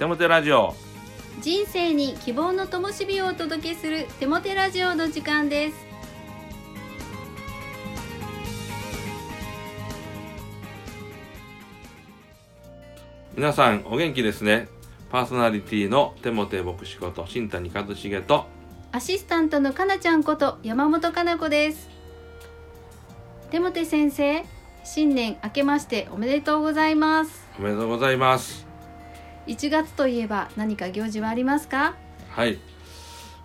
テモテラジオ。人生に希望の灯火をお届けするテモテラジオの時間です。皆さんお元気ですね。パーソナリティのテモテ牧師こと新谷一茂と。アシスタントのかなちゃんこと山本かな子です。テモテ先生新年明けましておめでとうございます。おめでとうございます1月といえば何か行事はありますか？はい。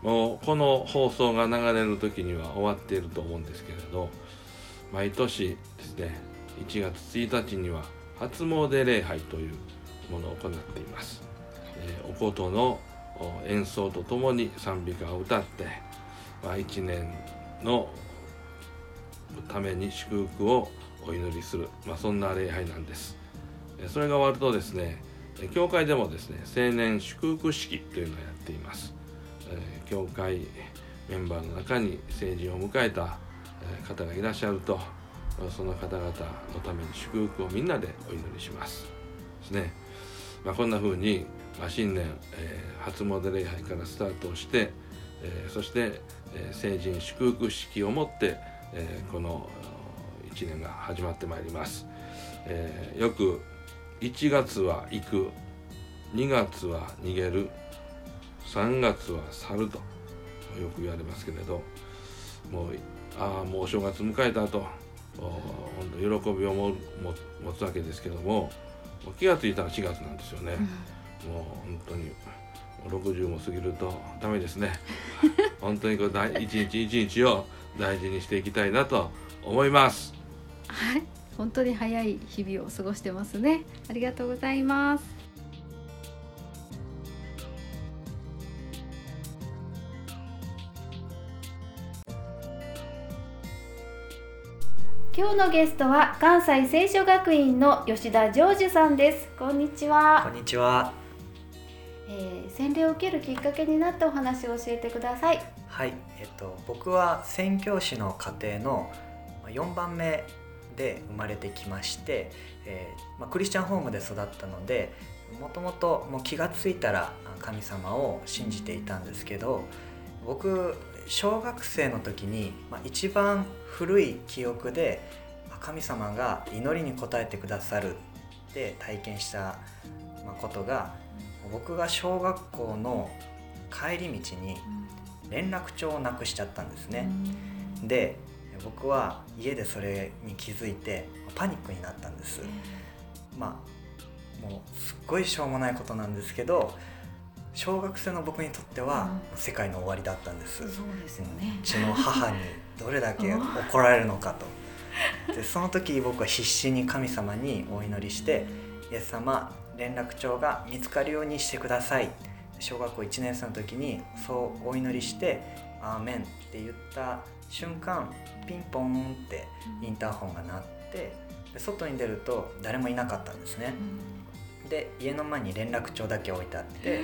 もうこの放送が流れる時には終わっていると思うんですけれど毎年ですね1月1日には初詣礼拝というものを行っています、えーお琴の演奏とともに賛美歌を歌って、まあ、1年のために祝福をお祈りする、まあ、そんな礼拝なんです。えーそれが終わるとですね教会でもですね青年祝福式というのをやっています。え教会メンバーの中に成人を迎えた方がいらっしゃるとその方々のために祝福をみんなでお祈りします。ですね、まあ、こんな風に、まあ、新年、えー初詣礼拝からスタートをして、えーそして、えー成人祝福式をもって、えこの1年が始まってまいります、えよく1月は行く。2月は逃げる。3月は去ると。よく言われますけれど。もうああもうお正月迎えたと。お本当喜びをもも持つわけですけども。もう気がついたら4月なんですよね、もう本当にもう60も過ぎるとダメですね。本当にこう大一日一日を大事にしていきたいなと思います。はい本当に早い日々を過ごしてますね。ありがとうございます。今日のゲストは関西聖書学院の吉田ジョージさんです。こんにちこはん、にちは。えー洗礼を受けるきっかけになったお話を教えてください。はい、えっと僕は宣教師の家庭のまあ4番目で生まれてきまして、えーまあ、クリスチャンホームで育ったので、もともと気がついたらあ神様を信じていたんですけど、僕小学生の時に、まあ、一番古い記憶であ神様が祈りに応えてくださるって体験したまあことが僕が小学校の帰り道に連絡帳をなくしちゃったんですね、で僕は家でそれに気づいてパニックになったんです。まあもうすっごいしょうもないことなんですけど小学生の僕にとってはうん。世界の終わりだったんです、そうですよね。うちの母にどれだけ怒られるのかと。でその時僕は必死に神様にお祈りして「イエス様連絡帳が見つかるようにしてください」小学校1年生の時にそうお祈りして「アーメン」って言った瞬間ピンポンってインターホンが鳴ってで外に出ると誰もいなかったんですね。で家の前に連絡帳だけ置いてあってで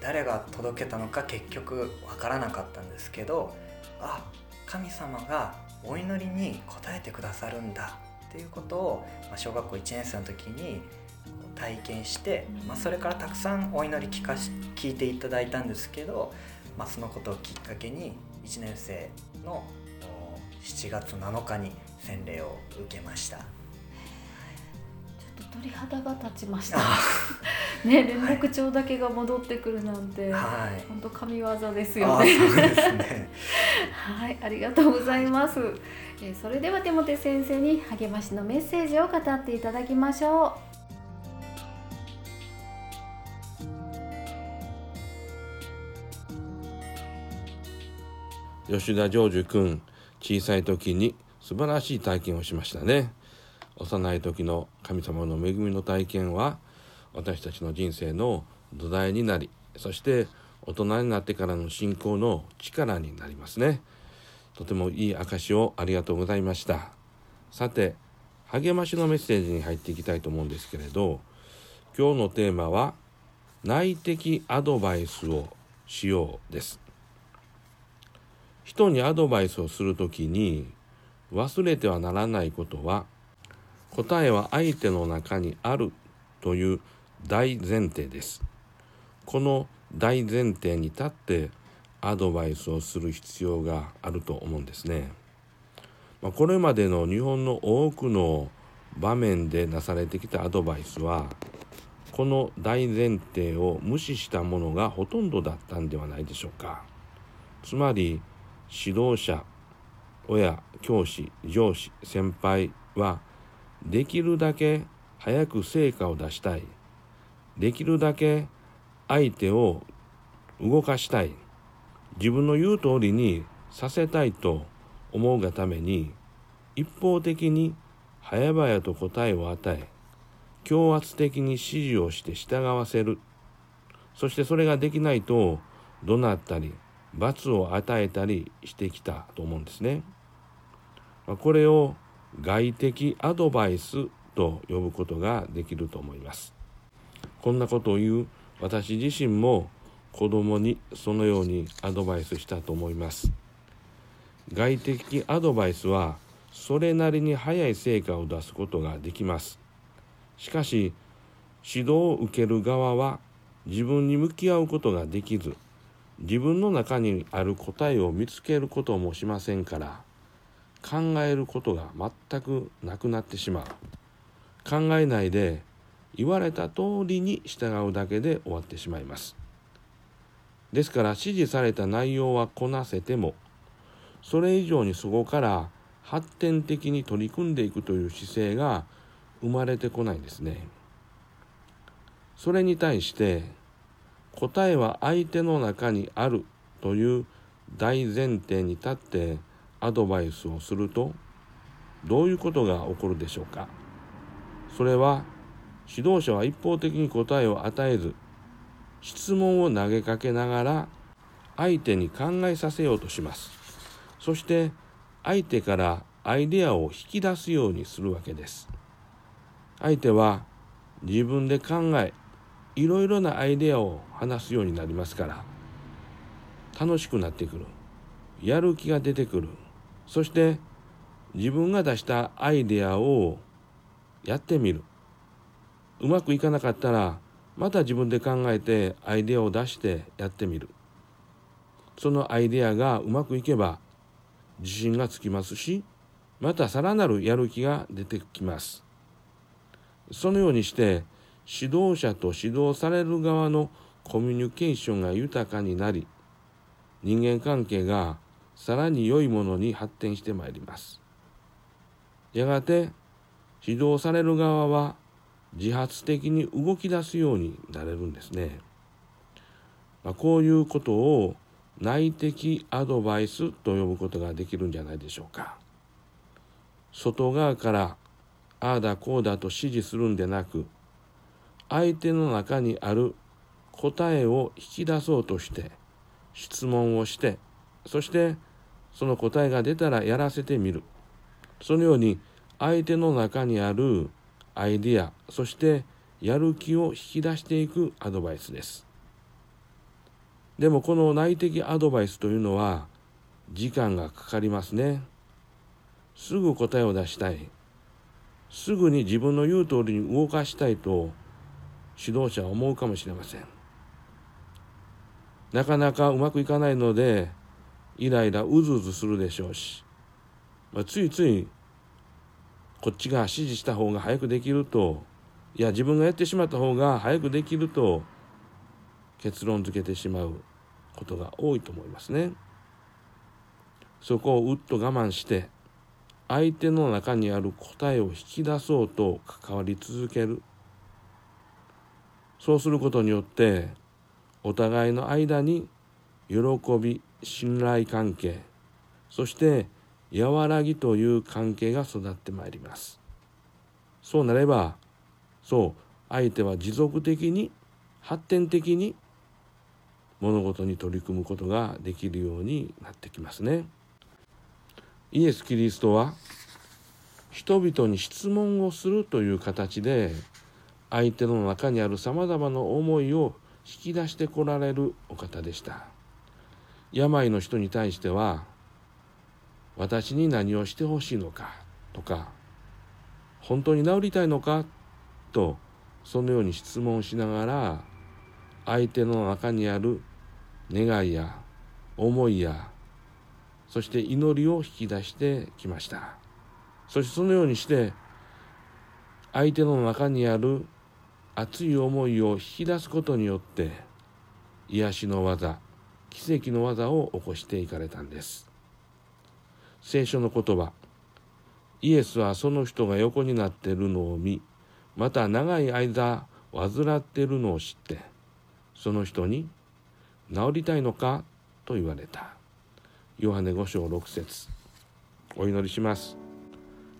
誰が届けたのか結局わからなかったんですけどあ神様がお祈りに応えてくださるんだっていうことを、まあ、小学校1年生の時に体験して、まあ、それからたくさんお祈り聞かし聞いていただいたんですけど、まあ、そのことをきっかけに1年生のお7月7日に洗礼を受けました。ちょっと鳥肌が立ちました。あ。ね連絡帳だけが戻ってくるなんて、はい。本当神業ですあよね。そうですね。はいありがとうございます、えーそれでは手モテ先生に励ましのメッセージを語っていただきましょ吉田成就君小さい時に素晴らしい体験をしましたね。幼い時の神様の恵みの体験は私たちの人生の土台になりそして大人になってからの信仰の力になりますね。とてもいい証をありがとうございました。さて励ましのメッセージに入っていきたいと思うんですけれど今日のテーマは内的アドバイスをしようです。人にアドバイスをするときに忘れてはならないことは答えは相手の中にあるという大前提ですこの大前提に立ってアドバイスをする必要があると思うんですね。まあ、これまでの日本の多くの場面でなされてきたアドバイスはこの大前提を無視したものがほとんどだったんではないでしょうか。つまり指導者親教師上司先輩はできるだけ早く成果を出したい。できるだけ相手を動かしたい。自分の言う通りにさせたいと思うがために一方的に早々と答えを与え強圧的に指示をして従わせる。そしてそれができないと怒鳴ったり罰を与えたりしてきたと思うんですね。これを外的アドバイスと呼ぶことができると思います。こんなことを言う私自身も子供にそのようにアドバイスしたと思います。外的アドバイスはそれなりに早い成果を出すことができます。しかし指導を受ける側は自分に向き合うことができず自分の中にある答えを見つけることもしませんから考えることが全くなくなってしまう。考えないで言われた通りに従うだけで終わってしまいます。ですから指示された内容はこなせてもそれ以上にそこから発展的に取り組んでいくという姿勢が生まれてこないんですね。それに対して答えは相手の中にあるという大前提に立ってアドバイスをするとどういうことが起こるでしょうか？それは指導者は一方的に答えを与えず質問を投げかけながら相手に考えさせようとします。そして相手からアイデアを引き出すようにするわけです。相手は自分で考えいろいろなアイデアを話すようになりますから楽しくなってくる。やる気が出てくる。そして自分が出したアイデアをやってみる。うまくいかなかったらまた自分で考えてアイデアを出してやってみる。そのアイデアがうまくいけば自信がつきますしまたさらなるやる気が出てきます。そのようにして指導者と指導される側のコミュニケーションが豊かになり人間関係がさらに良いものに発展してまいります。やがて指導される側は自発的に動き出すようになれるんですね、まあ、こういうことを内的アドバイスと呼ぶことができるんじゃないでしょうか。外側からああだこうだと指示するんでなく相手の中にある答えを引き出そうとして質問をしてそしてその答えが出たらやらせてみる。そのように相手の中にあるアイデアそしてやる気を引き出していくアドバイスです。でもこの内的アドバイスというのは時間がかかりますね。すぐ答えを出したい。すぐに自分の言う通りに動かしたいと指導者は思うかもしれませんなかなかうまくいかないのでイライラうずうずするでしょうし、まあ、ついついこっちが指示した方が早くできるといや自分がやってしまった方が早くできると結論付けてしまうことが多いと思いますね。そこをうっと我慢して相手の中にある答えを引き出そうと関わり続けるそうすることによってお互いの間に喜び信頼関係そして和らぎという関係が育ってまいります。そうなればそう相手は持続的に発展的に物事に取り組むことができるようになってきますね。イエス・キリストは人々に質問をするという形で相手の中にあるさまざまな思いを引き出してこられるお方でした病の人に対しては「私に何をしてほしいのか」とか「本当に治りたいのか?」とそのように質問しながら相手の中にある願いや思いやそして祈りを引き出してきましたそしてそのようにして相手の中にある熱い思いを引き出すことによって癒しの技奇跡の技を起こしていかれたんです。聖書の言葉イエスはその人が横になっているのを見また長い間患っているのを知ってその人に「治りたいのか?」と言われた。ヨハネ5章6節。お祈りします。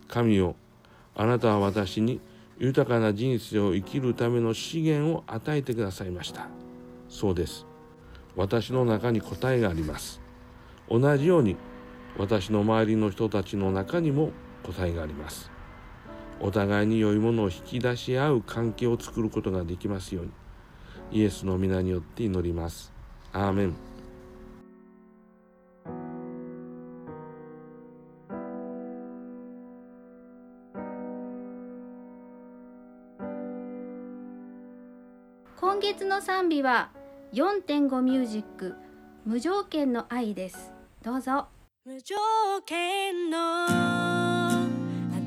神よあなたは私に豊かな人生を生きるための資源を与えてくださいました。そうです。私の中に答えがあります。同じように私の周りの人たちの中にも答えがあります。お互いに良いものを引き出し合う関係を作ることができますように。イエスの皆によって祈ります。アーメン。今月の賛美は4.5ミュージック無条件の愛です。どうぞ。無条件のあ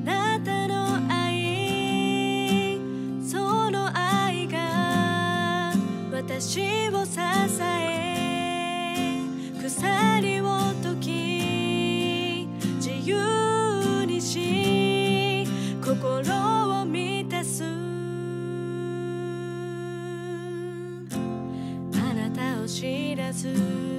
なたの愛その愛が私を支え鎖を知